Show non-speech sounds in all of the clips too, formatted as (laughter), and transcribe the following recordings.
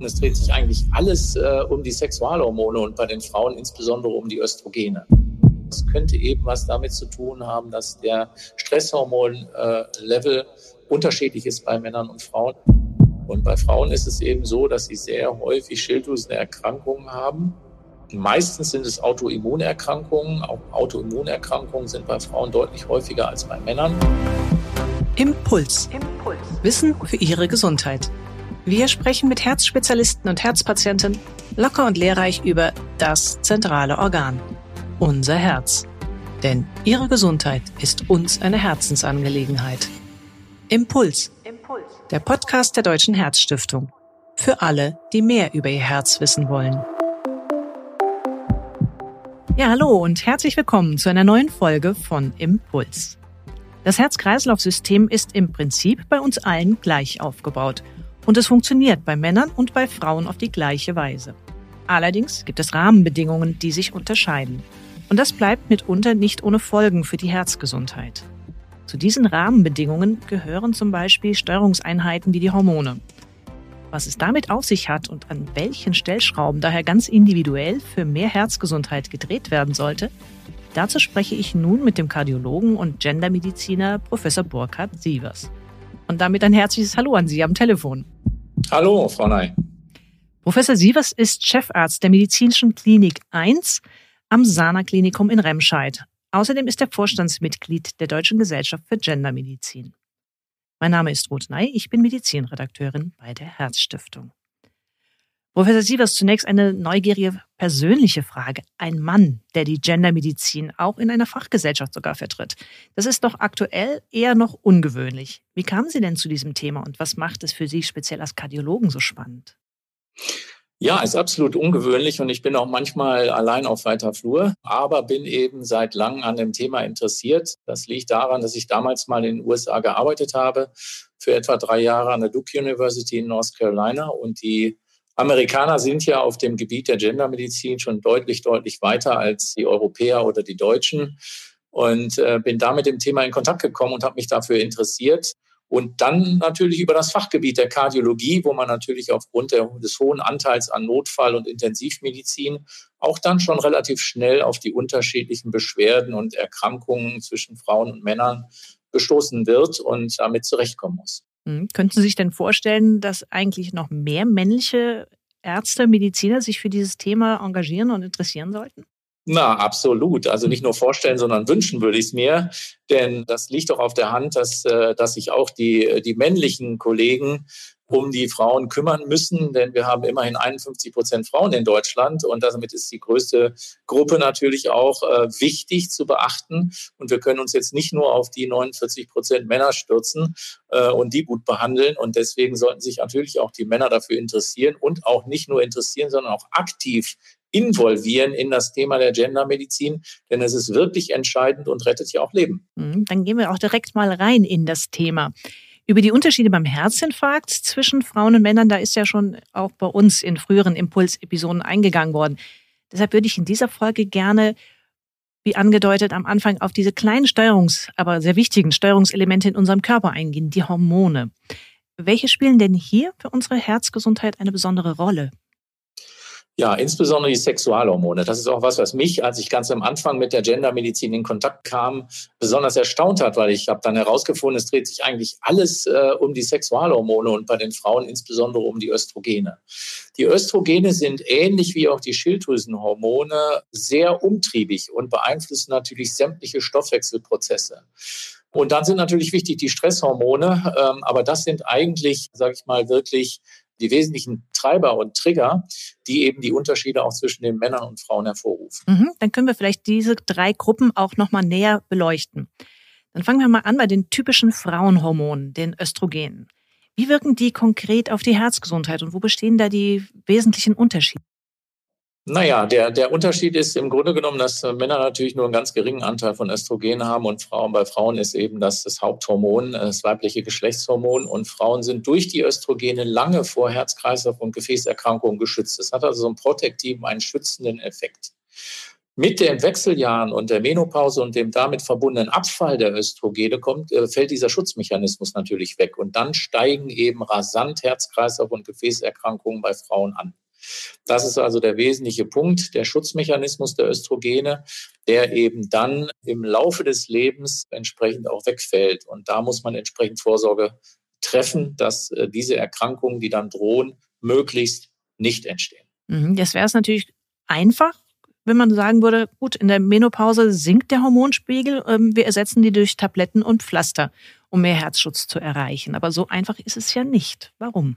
Es dreht sich eigentlich alles äh, um die Sexualhormone und bei den Frauen insbesondere um die Östrogene. Das könnte eben was damit zu tun haben, dass der Stresshormon-Level äh, unterschiedlich ist bei Männern und Frauen. Und bei Frauen ist es eben so, dass sie sehr häufig Schilddrüsenerkrankungen haben. Meistens sind es Autoimmunerkrankungen. Auch Autoimmunerkrankungen sind bei Frauen deutlich häufiger als bei Männern. Impuls. Impuls. Wissen für Ihre Gesundheit. Wir sprechen mit Herzspezialisten und Herzpatienten locker und lehrreich über das zentrale Organ, unser Herz. Denn Ihre Gesundheit ist uns eine Herzensangelegenheit. Impuls. Impuls. Der Podcast der Deutschen Herzstiftung. Für alle, die mehr über ihr Herz wissen wollen. Ja, hallo und herzlich willkommen zu einer neuen Folge von Impuls. Das Herz-Kreislauf-System ist im Prinzip bei uns allen gleich aufgebaut und es funktioniert bei Männern und bei Frauen auf die gleiche Weise. Allerdings gibt es Rahmenbedingungen, die sich unterscheiden. Und das bleibt mitunter nicht ohne Folgen für die Herzgesundheit. Zu diesen Rahmenbedingungen gehören zum Beispiel Steuerungseinheiten wie die Hormone. Was es damit auf sich hat und an welchen Stellschrauben daher ganz individuell für mehr Herzgesundheit gedreht werden sollte, dazu spreche ich nun mit dem Kardiologen und Gendermediziner Professor Burkhard Sievers. Und damit ein herzliches Hallo an Sie am Telefon. Hallo, Frau Ney. Professor Sievers ist Chefarzt der Medizinischen Klinik 1 am Sana Klinikum in Remscheid. Außerdem ist er Vorstandsmitglied der Deutschen Gesellschaft für Gendermedizin. Mein Name ist Ruth Ney, ich bin Medizinredakteurin bei der Herzstiftung. Professor Sievers, zunächst eine neugierige persönliche Frage. Ein Mann, der die Gendermedizin auch in einer Fachgesellschaft sogar vertritt. Das ist doch aktuell eher noch ungewöhnlich. Wie kamen Sie denn zu diesem Thema und was macht es für Sie speziell als Kardiologen so spannend? Ja, ist absolut ungewöhnlich und ich bin auch manchmal allein auf weiter Flur, aber bin eben seit langem an dem Thema interessiert. Das liegt daran, dass ich damals mal in den USA gearbeitet habe, für etwa drei Jahre an der Duke University in North Carolina und die Amerikaner sind ja auf dem Gebiet der Gendermedizin schon deutlich, deutlich weiter als die Europäer oder die Deutschen und äh, bin da mit dem Thema in Kontakt gekommen und habe mich dafür interessiert und dann natürlich über das Fachgebiet der Kardiologie, wo man natürlich aufgrund der, des hohen Anteils an Notfall- und Intensivmedizin auch dann schon relativ schnell auf die unterschiedlichen Beschwerden und Erkrankungen zwischen Frauen und Männern gestoßen wird und damit zurechtkommen muss. Mhm. Könnten Sie sich denn vorstellen, dass eigentlich noch mehr männliche Ärzte, Mediziner sich für dieses Thema engagieren und interessieren sollten? Na, absolut. Also nicht nur vorstellen, sondern wünschen würde ich es mir. Denn das liegt doch auf der Hand, dass, äh, dass sich auch die, die männlichen Kollegen um die Frauen kümmern müssen, denn wir haben immerhin 51 Prozent Frauen in Deutschland und damit ist die größte Gruppe natürlich auch äh, wichtig zu beachten. Und wir können uns jetzt nicht nur auf die 49 Prozent Männer stürzen äh, und die gut behandeln. Und deswegen sollten sich natürlich auch die Männer dafür interessieren und auch nicht nur interessieren, sondern auch aktiv involvieren in das Thema der Gendermedizin, denn es ist wirklich entscheidend und rettet ja auch Leben. Mhm, dann gehen wir auch direkt mal rein in das Thema. Über die Unterschiede beim Herzinfarkt zwischen Frauen und Männern, da ist ja schon auch bei uns in früheren Impulsepisoden eingegangen worden. Deshalb würde ich in dieser Folge gerne, wie angedeutet am Anfang, auf diese kleinen Steuerungs-, aber sehr wichtigen Steuerungselemente in unserem Körper eingehen, die Hormone. Welche spielen denn hier für unsere Herzgesundheit eine besondere Rolle? Ja, insbesondere die Sexualhormone. Das ist auch was, was mich, als ich ganz am Anfang mit der Gendermedizin in Kontakt kam, besonders erstaunt hat, weil ich habe dann herausgefunden, es dreht sich eigentlich alles äh, um die Sexualhormone und bei den Frauen insbesondere um die Östrogene. Die Östrogene sind ähnlich wie auch die Schilddrüsenhormone sehr umtriebig und beeinflussen natürlich sämtliche Stoffwechselprozesse. Und dann sind natürlich wichtig die Stresshormone, ähm, aber das sind eigentlich, sage ich mal, wirklich die wesentlichen Treiber und Trigger, die eben die Unterschiede auch zwischen den Männern und Frauen hervorrufen. Mhm, dann können wir vielleicht diese drei Gruppen auch nochmal näher beleuchten. Dann fangen wir mal an bei den typischen Frauenhormonen, den Östrogenen. Wie wirken die konkret auf die Herzgesundheit und wo bestehen da die wesentlichen Unterschiede? Naja, der, der Unterschied ist im Grunde genommen, dass Männer natürlich nur einen ganz geringen Anteil von Östrogen haben und Frauen, bei Frauen ist eben das, das Haupthormon, das weibliche Geschlechtshormon und Frauen sind durch die Östrogene lange vor Herz-Kreislauf- und Gefäßerkrankungen geschützt. Das hat also so einen protektiven, einen schützenden Effekt. Mit den Wechseljahren und der Menopause und dem damit verbundenen Abfall der Östrogene kommt, äh, fällt dieser Schutzmechanismus natürlich weg. Und dann steigen eben rasant Herz-Kreislauf- und Gefäßerkrankungen bei Frauen an. Das ist also der wesentliche Punkt, der Schutzmechanismus der Östrogene, der eben dann im Laufe des Lebens entsprechend auch wegfällt. Und da muss man entsprechend Vorsorge treffen, dass äh, diese Erkrankungen, die dann drohen, möglichst nicht entstehen. Mhm, jetzt wäre es natürlich einfach, wenn man sagen würde, gut, in der Menopause sinkt der Hormonspiegel, ähm, wir ersetzen die durch Tabletten und Pflaster, um mehr Herzschutz zu erreichen. Aber so einfach ist es ja nicht. Warum?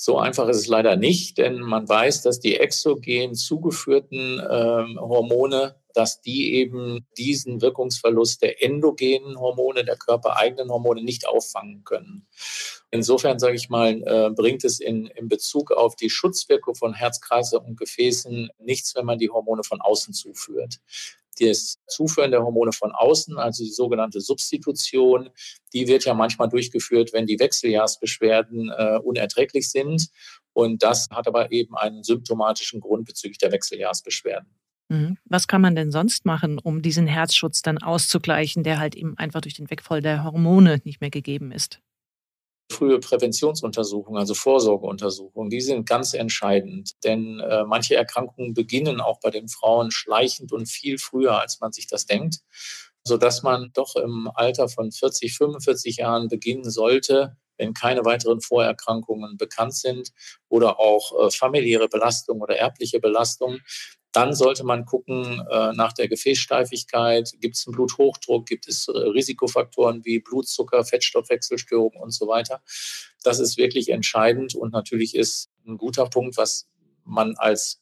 So einfach ist es leider nicht, denn man weiß, dass die exogen zugeführten äh, Hormone, dass die eben diesen Wirkungsverlust der endogenen Hormone, der körpereigenen Hormone nicht auffangen können. Insofern sage ich mal, äh, bringt es in, in Bezug auf die Schutzwirkung von Herz, und Gefäßen nichts, wenn man die Hormone von außen zuführt das Zuführen der Hormone von außen, also die sogenannte Substitution, die wird ja manchmal durchgeführt, wenn die Wechseljahrsbeschwerden äh, unerträglich sind. Und das hat aber eben einen symptomatischen Grund bezüglich der Wechseljahrsbeschwerden. Mhm. Was kann man denn sonst machen, um diesen Herzschutz dann auszugleichen, der halt eben einfach durch den Wegfall der Hormone nicht mehr gegeben ist? Frühe Präventionsuntersuchungen, also Vorsorgeuntersuchungen, die sind ganz entscheidend. Denn äh, manche Erkrankungen beginnen auch bei den Frauen schleichend und viel früher, als man sich das denkt, sodass man doch im Alter von 40, 45 Jahren beginnen sollte, wenn keine weiteren Vorerkrankungen bekannt sind oder auch äh, familiäre Belastung oder erbliche Belastung, dann sollte man gucken äh, nach der Gefäßsteifigkeit, gibt es einen Bluthochdruck, gibt es äh, Risikofaktoren wie Blutzucker, Fettstoffwechselstörungen und so weiter. Das ist wirklich entscheidend und natürlich ist ein guter Punkt, was man als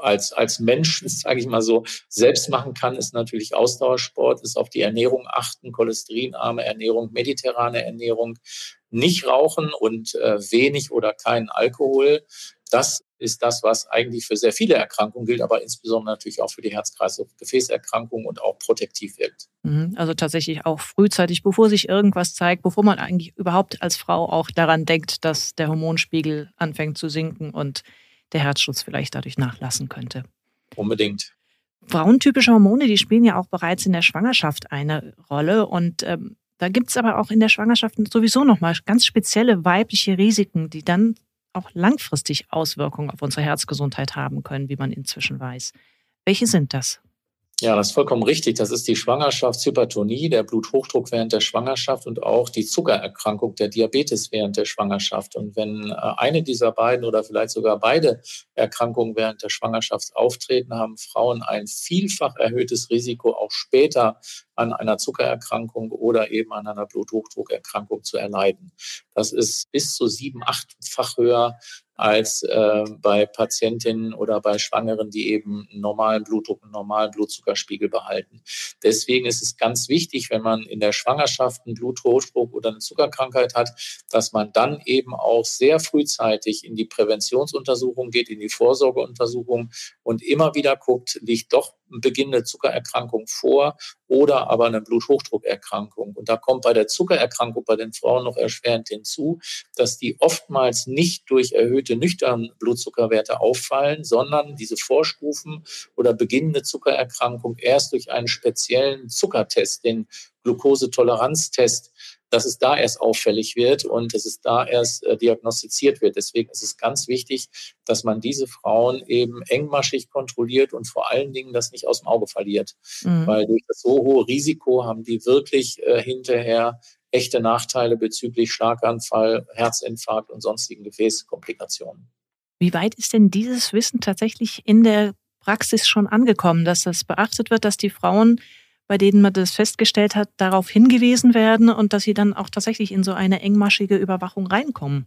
als, als Mensch, (laughs) sage ich mal so, selbst machen kann, ist natürlich Ausdauersport, ist auf die Ernährung achten, cholesterinarme Ernährung, mediterrane Ernährung, nicht rauchen und äh, wenig oder keinen Alkohol. Das ist das, was eigentlich für sehr viele Erkrankungen gilt, aber insbesondere natürlich auch für die Herz-Kreislauf-Gefäßerkrankungen und auch protektiv wirkt. Mhm. Also tatsächlich auch frühzeitig, bevor sich irgendwas zeigt, bevor man eigentlich überhaupt als Frau auch daran denkt, dass der Hormonspiegel anfängt zu sinken und der Herzschutz vielleicht dadurch nachlassen könnte. Unbedingt. Frauentypische Hormone, die spielen ja auch bereits in der Schwangerschaft eine Rolle und ähm, da gibt es aber auch in der Schwangerschaft sowieso nochmal ganz spezielle weibliche Risiken, die dann auch langfristig Auswirkungen auf unsere Herzgesundheit haben können, wie man inzwischen weiß. Welche sind das? Ja, das ist vollkommen richtig. Das ist die Schwangerschaftshypertonie, der Bluthochdruck während der Schwangerschaft und auch die Zuckererkrankung, der Diabetes während der Schwangerschaft. Und wenn äh, eine dieser beiden oder vielleicht sogar beide Erkrankungen während der Schwangerschaft auftreten, haben Frauen ein vielfach erhöhtes Risiko, auch später an einer Zuckererkrankung oder eben an einer Bluthochdruckerkrankung zu erleiden. Das ist bis zu sieben, achtfach höher als äh, bei Patientinnen oder bei Schwangeren, die eben einen normalen Blutdruck, einen normalen Blutzuckerspiegel behalten. Deswegen ist es ganz wichtig, wenn man in der Schwangerschaft einen Bluthochdruck oder eine Zuckerkrankheit hat, dass man dann eben auch sehr frühzeitig in die Präventionsuntersuchung geht, in die Vorsorgeuntersuchung und immer wieder guckt, liegt doch beginnende Zuckererkrankung vor oder aber eine Bluthochdruckerkrankung. Und da kommt bei der Zuckererkrankung bei den Frauen noch erschwerend hinzu, dass die oftmals nicht durch erhöhte nüchterne Blutzuckerwerte auffallen, sondern diese Vorstufen oder beginnende Zuckererkrankung erst durch einen speziellen Zuckertest, den Glukosetoleranztest, dass es da erst auffällig wird und dass es da erst äh, diagnostiziert wird. Deswegen ist es ganz wichtig, dass man diese Frauen eben engmaschig kontrolliert und vor allen Dingen das nicht aus dem Auge verliert. Mhm. Weil durch das so hohe Risiko haben die wirklich äh, hinterher echte Nachteile bezüglich Schlaganfall, Herzinfarkt und sonstigen Gefäßkomplikationen. Wie weit ist denn dieses Wissen tatsächlich in der Praxis schon angekommen, dass das beachtet wird, dass die Frauen bei denen man das festgestellt hat, darauf hingewiesen werden und dass sie dann auch tatsächlich in so eine engmaschige Überwachung reinkommen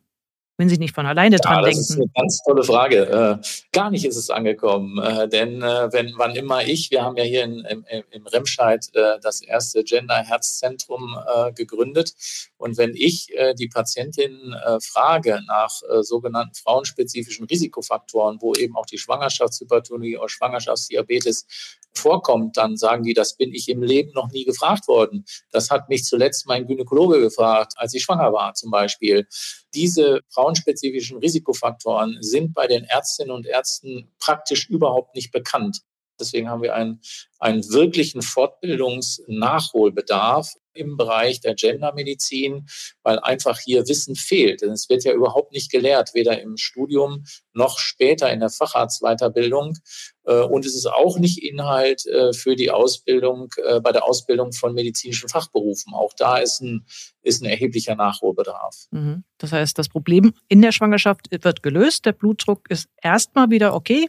wenn Sie nicht von alleine ja, dran das denken? Das ist eine ganz tolle Frage. Äh, gar nicht ist es angekommen, äh, denn äh, wenn wann immer ich, wir haben ja hier in, im, im Remscheid das erste Gender-Herzzentrum äh, gegründet und wenn ich äh, die Patientinnen frage nach sogenannten frauenspezifischen Risikofaktoren, wo eben auch die Schwangerschaftshypertonie oder Schwangerschaftsdiabetes vorkommt, dann sagen die, das bin ich im Leben noch nie gefragt worden. Das hat mich zuletzt mein Gynäkologe gefragt, als ich schwanger war zum Beispiel. Diese frauenspezifischen Risikofaktoren sind bei den Ärztinnen und Ärzten praktisch überhaupt nicht bekannt. Deswegen haben wir einen, einen wirklichen Fortbildungsnachholbedarf im Bereich der Gendermedizin, weil einfach hier Wissen fehlt. Denn es wird ja überhaupt nicht gelehrt, weder im Studium noch später in der Facharztweiterbildung. Äh, und es ist auch nicht Inhalt äh, für die Ausbildung, äh, bei der Ausbildung von medizinischen Fachberufen. Auch da ist ein, ist ein erheblicher Nachholbedarf. Mhm. Das heißt, das Problem in der Schwangerschaft wird gelöst. Der Blutdruck ist erstmal wieder okay.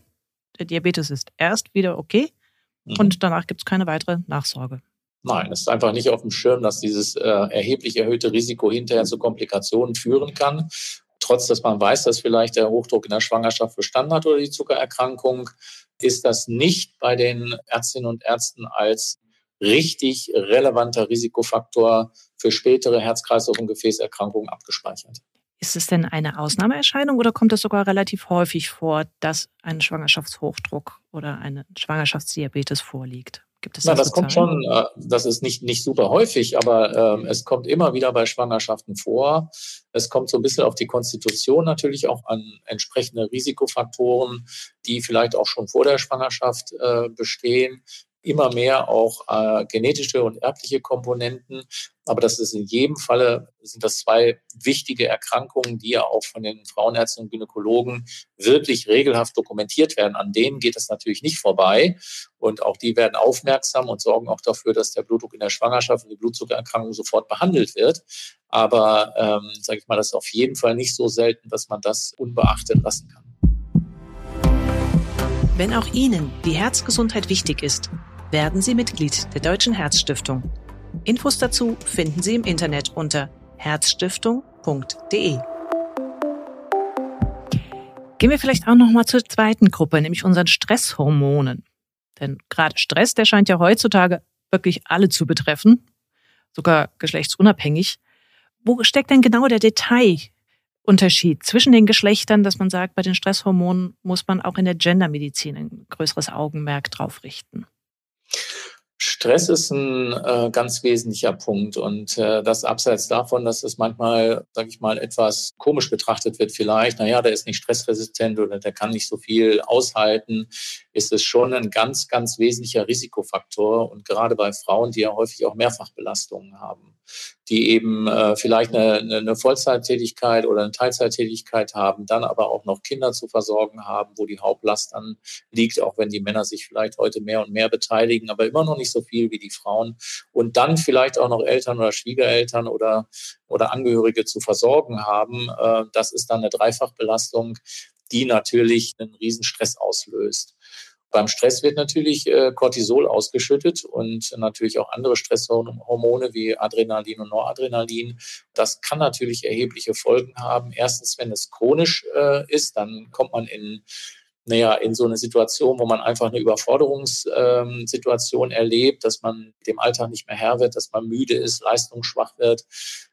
Der Diabetes ist erst wieder okay. Mhm. Und danach gibt es keine weitere Nachsorge. Nein, es ist einfach nicht auf dem Schirm, dass dieses äh, erheblich erhöhte Risiko hinterher zu Komplikationen führen kann. Trotz, dass man weiß, dass vielleicht der Hochdruck in der Schwangerschaft bestanden hat oder die Zuckererkrankung, ist das nicht bei den Ärztinnen und Ärzten als richtig relevanter Risikofaktor für spätere Herz-Kreislauf- und Gefäßerkrankungen abgespeichert. Ist es denn eine Ausnahmeerscheinung oder kommt es sogar relativ häufig vor, dass ein Schwangerschaftshochdruck oder eine Schwangerschaftsdiabetes vorliegt? Gibt es das? Ja, das kommt schon, äh, das ist nicht, nicht super häufig, aber ähm, es kommt immer wieder bei Schwangerschaften vor. Es kommt so ein bisschen auf die Konstitution natürlich auch an entsprechende Risikofaktoren, die vielleicht auch schon vor der Schwangerschaft äh, bestehen immer mehr auch äh, genetische und erbliche Komponenten. Aber das ist in jedem Falle, sind das zwei wichtige Erkrankungen, die ja auch von den Frauenärzten und Gynäkologen wirklich regelhaft dokumentiert werden. An denen geht es natürlich nicht vorbei. Und auch die werden aufmerksam und sorgen auch dafür, dass der Blutdruck in der Schwangerschaft und die Blutzuckererkrankung sofort behandelt wird. Aber, ähm, sage ich mal, das ist auf jeden Fall nicht so selten, dass man das unbeachtet lassen kann. Wenn auch Ihnen die Herzgesundheit wichtig ist, werden Sie Mitglied der Deutschen Herzstiftung. Infos dazu finden Sie im Internet unter herzstiftung.de. Gehen wir vielleicht auch noch mal zur zweiten Gruppe, nämlich unseren Stresshormonen. Denn gerade Stress, der scheint ja heutzutage wirklich alle zu betreffen, sogar geschlechtsunabhängig. Wo steckt denn genau der Detailunterschied zwischen den Geschlechtern, dass man sagt, bei den Stresshormonen muss man auch in der Gendermedizin ein größeres Augenmerk drauf richten? Stress ist ein äh, ganz wesentlicher Punkt. Und äh, das abseits davon, dass es manchmal, sage ich mal, etwas komisch betrachtet wird vielleicht, naja, der ist nicht stressresistent oder der kann nicht so viel aushalten, ist es schon ein ganz, ganz wesentlicher Risikofaktor. Und gerade bei Frauen, die ja häufig auch Mehrfachbelastungen haben die eben äh, vielleicht eine, eine Vollzeittätigkeit oder eine Teilzeittätigkeit haben, dann aber auch noch Kinder zu versorgen haben, wo die Hauptlast dann liegt, auch wenn die Männer sich vielleicht heute mehr und mehr beteiligen, aber immer noch nicht so viel wie die Frauen. Und dann vielleicht auch noch Eltern oder Schwiegereltern oder, oder Angehörige zu versorgen haben. Äh, das ist dann eine Dreifachbelastung, die natürlich einen Riesenstress auslöst. Beim Stress wird natürlich äh, Cortisol ausgeschüttet und natürlich auch andere Stresshormone wie Adrenalin und Noradrenalin. Das kann natürlich erhebliche Folgen haben. Erstens, wenn es chronisch äh, ist, dann kommt man in naja, in so eine Situation, wo man einfach eine Überforderungssituation ähm, erlebt, dass man dem Alltag nicht mehr Herr wird, dass man müde ist, leistungsschwach wird,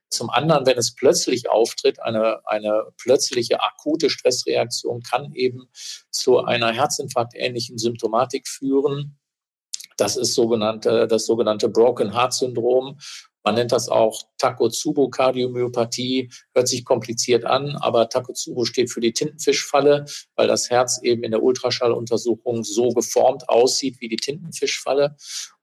zum anderen, wenn es plötzlich auftritt, eine, eine plötzliche akute Stressreaktion kann eben zu einer Herzinfarkt-ähnlichen Symptomatik führen. Das ist sogenannte, das sogenannte Broken Heart Syndrom. Man nennt das auch Takotsubo-Kardiomyopathie. Hört sich kompliziert an, aber Takotsubo steht für die Tintenfischfalle, weil das Herz eben in der Ultraschalluntersuchung so geformt aussieht wie die Tintenfischfalle.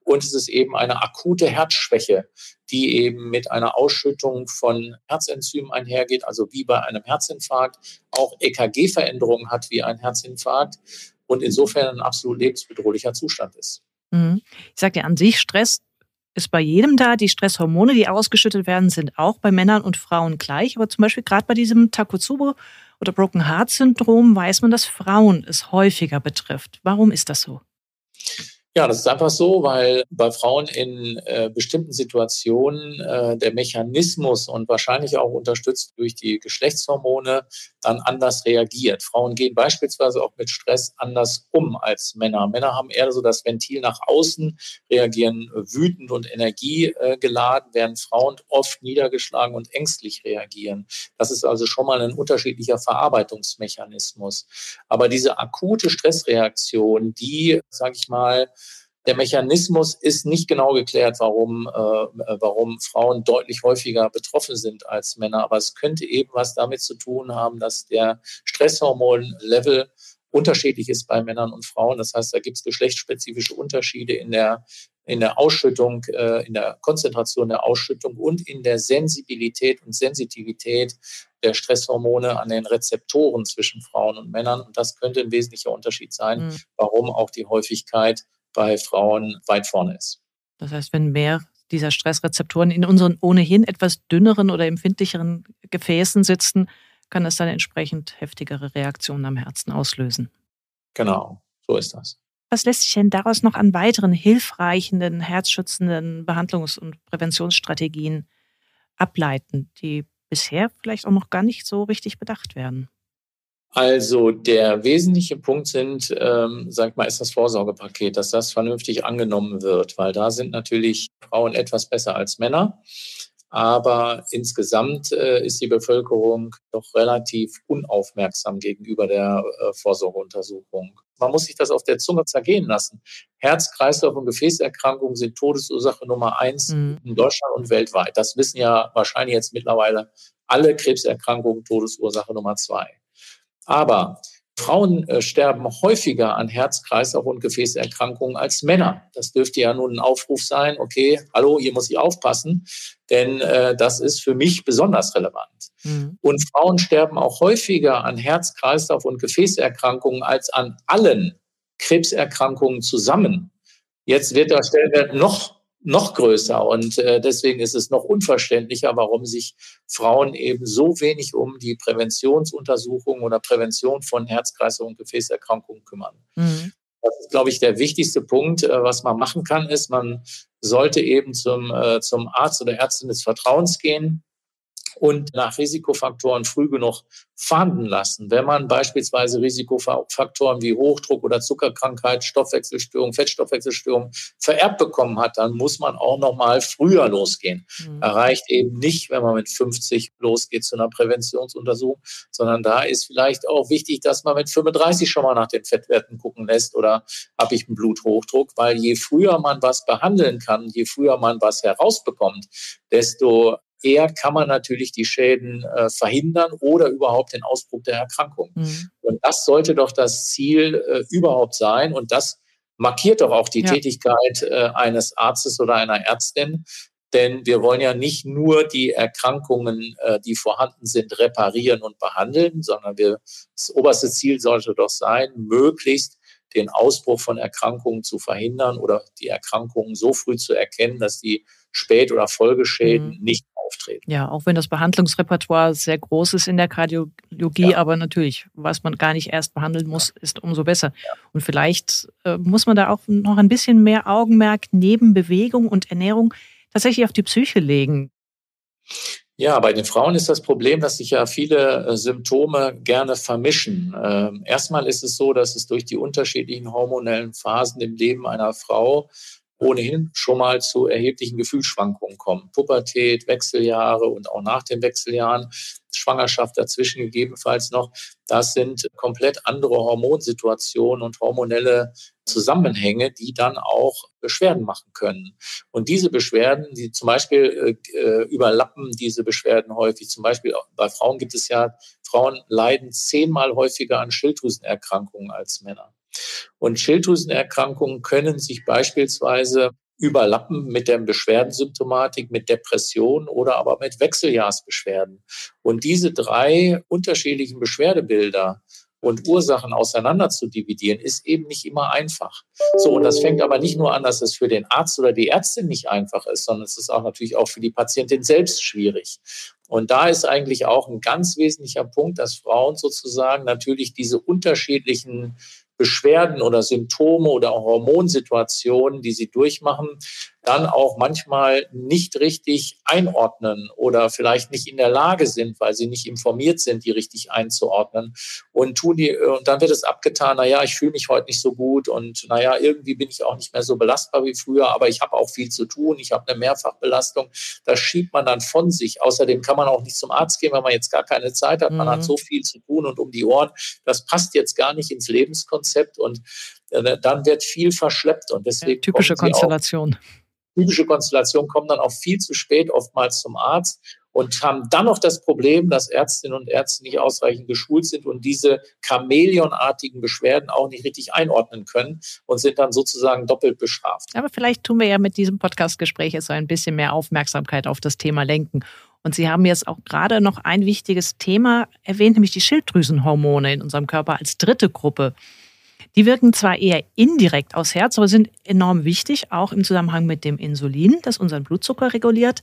Und es ist eben eine akute Herzschwäche, die eben mit einer Ausschüttung von Herzenzymen einhergeht, also wie bei einem Herzinfarkt, auch EKG-Veränderungen hat wie ein Herzinfarkt und insofern ein absolut lebensbedrohlicher Zustand ist. Mhm. Ich sage ja an sich, Stress ist bei jedem da. Die Stresshormone, die ausgeschüttet werden, sind auch bei Männern und Frauen gleich. Aber zum Beispiel gerade bei diesem Takotsubo oder Broken Heart Syndrom weiß man, dass Frauen es häufiger betrifft. Warum ist das so? Ja, das ist einfach so, weil bei Frauen in äh, bestimmten Situationen äh, der Mechanismus und wahrscheinlich auch unterstützt durch die Geschlechtshormone dann anders reagiert. Frauen gehen beispielsweise auch mit Stress anders um als Männer. Männer haben eher so das Ventil nach außen, reagieren wütend und energiegeladen, während Frauen oft niedergeschlagen und ängstlich reagieren. Das ist also schon mal ein unterschiedlicher Verarbeitungsmechanismus. Aber diese akute Stressreaktion, die, sage ich mal, der Mechanismus ist nicht genau geklärt, warum, äh, warum Frauen deutlich häufiger betroffen sind als Männer. Aber es könnte eben was damit zu tun haben, dass der Stresshormonlevel unterschiedlich ist bei Männern und Frauen. Das heißt, da gibt es geschlechtsspezifische Unterschiede in der, in der Ausschüttung, äh, in der Konzentration der Ausschüttung und in der Sensibilität und Sensitivität der Stresshormone an den Rezeptoren zwischen Frauen und Männern. Und das könnte ein wesentlicher Unterschied sein, mhm. warum auch die Häufigkeit bei Frauen weit vorne ist. Das heißt, wenn mehr dieser Stressrezeptoren in unseren ohnehin etwas dünneren oder empfindlicheren Gefäßen sitzen, kann es dann entsprechend heftigere Reaktionen am Herzen auslösen. Genau, so ist das. Was lässt sich denn daraus noch an weiteren hilfreichen, herzschützenden Behandlungs- und Präventionsstrategien ableiten, die bisher vielleicht auch noch gar nicht so richtig bedacht werden? Also der wesentliche Punkt sind, ähm, sag mal, ist das Vorsorgepaket, dass das vernünftig angenommen wird, weil da sind natürlich Frauen etwas besser als Männer. Aber insgesamt äh, ist die Bevölkerung doch relativ unaufmerksam gegenüber der äh, Vorsorgeuntersuchung. Man muss sich das auf der Zunge zergehen lassen. Herz, Kreislauf und Gefäßerkrankungen sind Todesursache Nummer eins mhm. in Deutschland und weltweit. Das wissen ja wahrscheinlich jetzt mittlerweile alle Krebserkrankungen Todesursache Nummer zwei. Aber Frauen äh, sterben häufiger an Herz, Kreislauf und Gefäßerkrankungen als Männer. Das dürfte ja nun ein Aufruf sein, okay, hallo, hier muss ich aufpassen, denn äh, das ist für mich besonders relevant. Mhm. Und Frauen sterben auch häufiger an Herz, Kreislauf und Gefäßerkrankungen als an allen Krebserkrankungen zusammen. Jetzt wird der Stellenwert noch noch größer. Und äh, deswegen ist es noch unverständlicher, warum sich Frauen eben so wenig um die Präventionsuntersuchung oder Prävention von Herz-Kreislauf- und Gefäßerkrankungen kümmern. Mhm. Das ist, glaube ich, der wichtigste Punkt, äh, was man machen kann, ist, man sollte eben zum, äh, zum Arzt oder Ärztin des Vertrauens gehen und nach Risikofaktoren früh genug fahnden lassen. Wenn man beispielsweise Risikofaktoren wie Hochdruck oder Zuckerkrankheit, Stoffwechselstörung, Fettstoffwechselstörung vererbt bekommen hat, dann muss man auch noch mal früher losgehen. Mhm. Erreicht eben nicht, wenn man mit 50 losgeht zu einer Präventionsuntersuchung, sondern da ist vielleicht auch wichtig, dass man mit 35 schon mal nach den Fettwerten gucken lässt oder habe ich einen Bluthochdruck, weil je früher man was behandeln kann, je früher man was herausbekommt, desto eher kann man natürlich die Schäden äh, verhindern oder überhaupt den Ausbruch der Erkrankung. Mhm. Und das sollte doch das Ziel äh, überhaupt sein. Und das markiert doch auch die ja. Tätigkeit äh, eines Arztes oder einer Ärztin. Denn wir wollen ja nicht nur die Erkrankungen, äh, die vorhanden sind, reparieren und behandeln, sondern wir, das oberste Ziel sollte doch sein, möglichst den Ausbruch von Erkrankungen zu verhindern oder die Erkrankungen so früh zu erkennen, dass die Spät- oder Folgeschäden mhm. nicht auftreten. Ja, auch wenn das Behandlungsrepertoire sehr groß ist in der Kardiologie, ja. aber natürlich, was man gar nicht erst behandeln muss, ist umso besser. Ja. Und vielleicht äh, muss man da auch noch ein bisschen mehr Augenmerk neben Bewegung und Ernährung tatsächlich auf die Psyche legen. Ja, bei den Frauen ist das Problem, dass sich ja viele äh, Symptome gerne vermischen. Ähm, erstmal ist es so, dass es durch die unterschiedlichen hormonellen Phasen im Leben einer Frau ohnehin schon mal zu erheblichen Gefühlsschwankungen kommen. Pubertät, Wechseljahre und auch nach den Wechseljahren, Schwangerschaft dazwischen gegebenenfalls noch. Das sind komplett andere Hormonsituationen und hormonelle Zusammenhänge, die dann auch Beschwerden machen können. Und diese Beschwerden, die zum Beispiel äh, überlappen diese Beschwerden häufig. Zum Beispiel bei Frauen gibt es ja, Frauen leiden zehnmal häufiger an Schilddrüsenerkrankungen als Männer. Und Schilddrüsenerkrankungen können sich beispielsweise überlappen mit der Beschwerdensymptomatik, mit Depression oder aber mit Wechseljahrsbeschwerden. Und diese drei unterschiedlichen Beschwerdebilder und Ursachen auseinander zu dividieren, ist eben nicht immer einfach. So, und das fängt aber nicht nur an, dass es für den Arzt oder die Ärztin nicht einfach ist, sondern es ist auch natürlich auch für die Patientin selbst schwierig. Und da ist eigentlich auch ein ganz wesentlicher Punkt, dass Frauen sozusagen natürlich diese unterschiedlichen Beschwerden oder Symptome oder Hormonsituationen, die sie durchmachen, dann auch manchmal nicht richtig einordnen oder vielleicht nicht in der Lage sind, weil sie nicht informiert sind, die richtig einzuordnen. Und tun die, und dann wird es abgetan, naja, ich fühle mich heute nicht so gut und naja, irgendwie bin ich auch nicht mehr so belastbar wie früher, aber ich habe auch viel zu tun, ich habe eine Mehrfachbelastung. Das schiebt man dann von sich. Außerdem kann man auch nicht zum Arzt gehen, wenn man jetzt gar keine Zeit hat. Man mhm. hat so viel zu tun und um die Ohren. Das passt jetzt gar nicht ins Lebenskonzept und äh, dann wird viel verschleppt und deswegen. Typische Konstellation typische Konstellationen kommen dann auch viel zu spät oftmals zum Arzt. und haben dann noch das Problem, dass Ärztinnen und Ärzte nicht ausreichend geschult sind und diese Chamäleonartigen Beschwerden auch nicht richtig einordnen können und sind dann sozusagen doppelt bestraft. Aber vielleicht tun wir ja mit diesem Podcast-Gespräch so ein bisschen mehr Aufmerksamkeit auf das Thema lenken. Und Sie haben jetzt auch gerade noch ein wichtiges Thema erwähnt, nämlich die Schilddrüsenhormone in unserem Körper als dritte Gruppe. Die wirken zwar eher indirekt aufs Herz, aber sind enorm wichtig, auch im Zusammenhang mit dem Insulin, das unseren Blutzucker reguliert.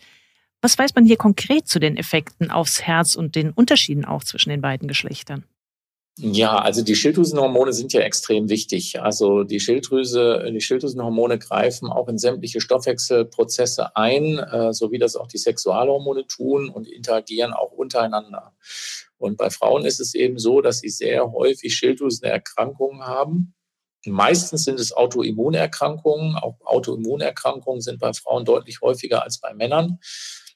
Was weiß man hier konkret zu den Effekten aufs Herz und den Unterschieden auch zwischen den beiden Geschlechtern? Ja, also die Schilddrüsenhormone sind ja extrem wichtig. Also die Schilddrüse, die Schilddrüsenhormone greifen auch in sämtliche Stoffwechselprozesse ein, äh, so wie das auch die Sexualhormone tun und interagieren auch untereinander. Und bei Frauen ist es eben so, dass sie sehr häufig Schilddrüsenerkrankungen haben. Meistens sind es Autoimmunerkrankungen. Auch Autoimmunerkrankungen sind bei Frauen deutlich häufiger als bei Männern.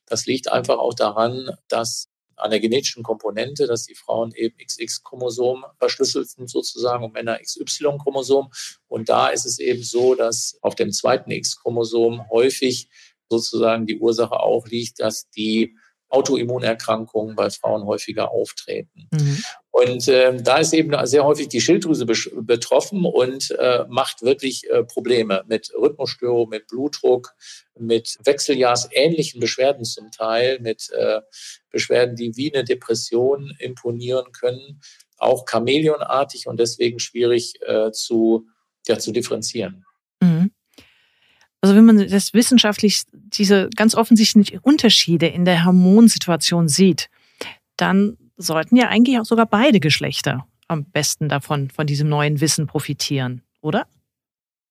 Das liegt einfach auch daran, dass an der genetischen Komponente, dass die Frauen eben XX-Chromosom verschlüsselt sind sozusagen und Männer XY-Chromosom. Und da ist es eben so, dass auf dem zweiten X-Chromosom häufig sozusagen die Ursache auch liegt, dass die Autoimmunerkrankungen bei Frauen häufiger auftreten. Mhm. Und äh, da ist eben sehr häufig die Schilddrüse betroffen und äh, macht wirklich äh, Probleme mit Rhythmusstörung, mit Blutdruck, mit wechseljahrsähnlichen Beschwerden zum Teil, mit äh, Beschwerden, die wie eine Depression imponieren können, auch chamäleonartig und deswegen schwierig äh, zu, ja, zu differenzieren. Also wenn man das wissenschaftlich diese ganz offensichtlichen Unterschiede in der Hormonsituation sieht, dann sollten ja eigentlich auch sogar beide Geschlechter am besten davon, von diesem neuen Wissen profitieren, oder?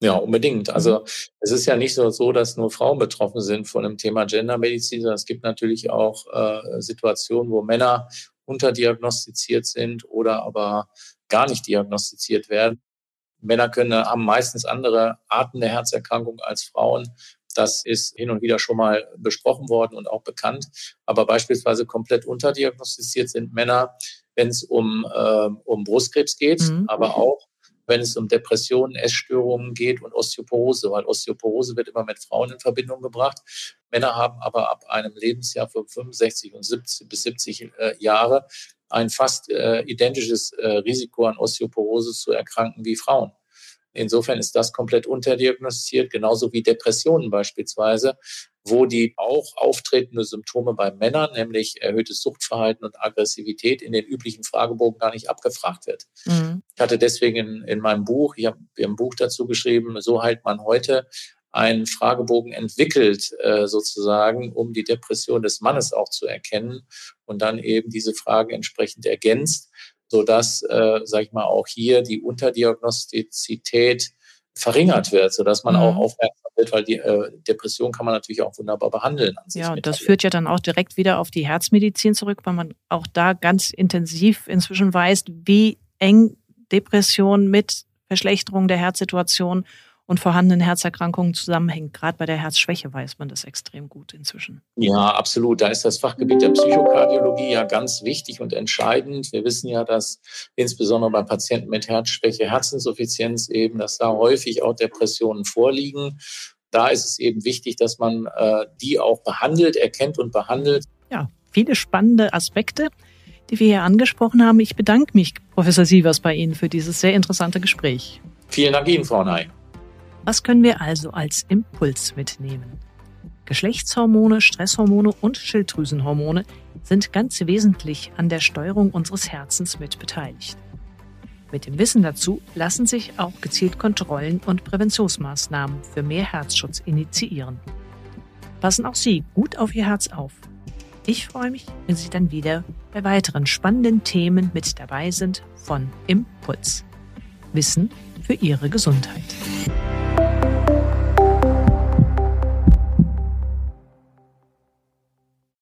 Ja, unbedingt. Also es ist ja nicht so, so, dass nur Frauen betroffen sind von dem Thema Gendermedizin, sondern es gibt natürlich auch äh, Situationen, wo Männer unterdiagnostiziert sind oder aber gar nicht diagnostiziert werden. Männer können, haben meistens andere Arten der Herzerkrankung als Frauen. Das ist hin und wieder schon mal besprochen worden und auch bekannt. Aber beispielsweise komplett unterdiagnostiziert sind Männer, wenn es um, äh, um Brustkrebs geht, mhm. aber auch wenn es um Depressionen, Essstörungen geht und Osteoporose, weil Osteoporose wird immer mit Frauen in Verbindung gebracht. Männer haben aber ab einem Lebensjahr von 65 und 70 bis 70 äh, Jahre ein fast äh, identisches äh, Risiko an Osteoporose zu erkranken wie Frauen. Insofern ist das komplett unterdiagnostiziert, genauso wie Depressionen beispielsweise, wo die auch auftretende Symptome bei Männern, nämlich erhöhtes Suchtverhalten und Aggressivität, in den üblichen Fragebogen gar nicht abgefragt wird. Mhm. Ich hatte deswegen in, in meinem Buch, ich habe ein Buch dazu geschrieben, so heilt man heute einen Fragebogen entwickelt, äh, sozusagen, um die Depression des Mannes auch zu erkennen und dann eben diese Frage entsprechend ergänzt, sodass, äh, sag ich mal, auch hier die Unterdiagnostizität verringert wird, sodass man mhm. auch aufmerksam wird, weil die äh, Depression kann man natürlich auch wunderbar behandeln. Ja, und das führt ja dann auch direkt wieder auf die Herzmedizin zurück, weil man auch da ganz intensiv inzwischen weiß, wie eng Depression mit Verschlechterung der Herzsituation und vorhandenen Herzerkrankungen zusammenhängt. Gerade bei der Herzschwäche weiß man das extrem gut inzwischen. Ja, absolut. Da ist das Fachgebiet der Psychokardiologie ja ganz wichtig und entscheidend. Wir wissen ja, dass insbesondere bei Patienten mit Herzschwäche, Herzinsuffizienz eben, dass da häufig auch Depressionen vorliegen. Da ist es eben wichtig, dass man äh, die auch behandelt, erkennt und behandelt. Ja, viele spannende Aspekte die wir hier angesprochen haben. Ich bedanke mich, Professor Sievers, bei Ihnen für dieses sehr interessante Gespräch. Vielen Dank Ihnen, Frau Ney. Was können wir also als Impuls mitnehmen? Geschlechtshormone, Stresshormone und Schilddrüsenhormone sind ganz wesentlich an der Steuerung unseres Herzens mit beteiligt. Mit dem Wissen dazu lassen sich auch gezielt Kontrollen und Präventionsmaßnahmen für mehr Herzschutz initiieren. Passen auch Sie gut auf Ihr Herz auf. Ich freue mich, wenn Sie dann wieder bei weiteren spannenden Themen mit dabei sind von Impuls. Wissen für Ihre Gesundheit.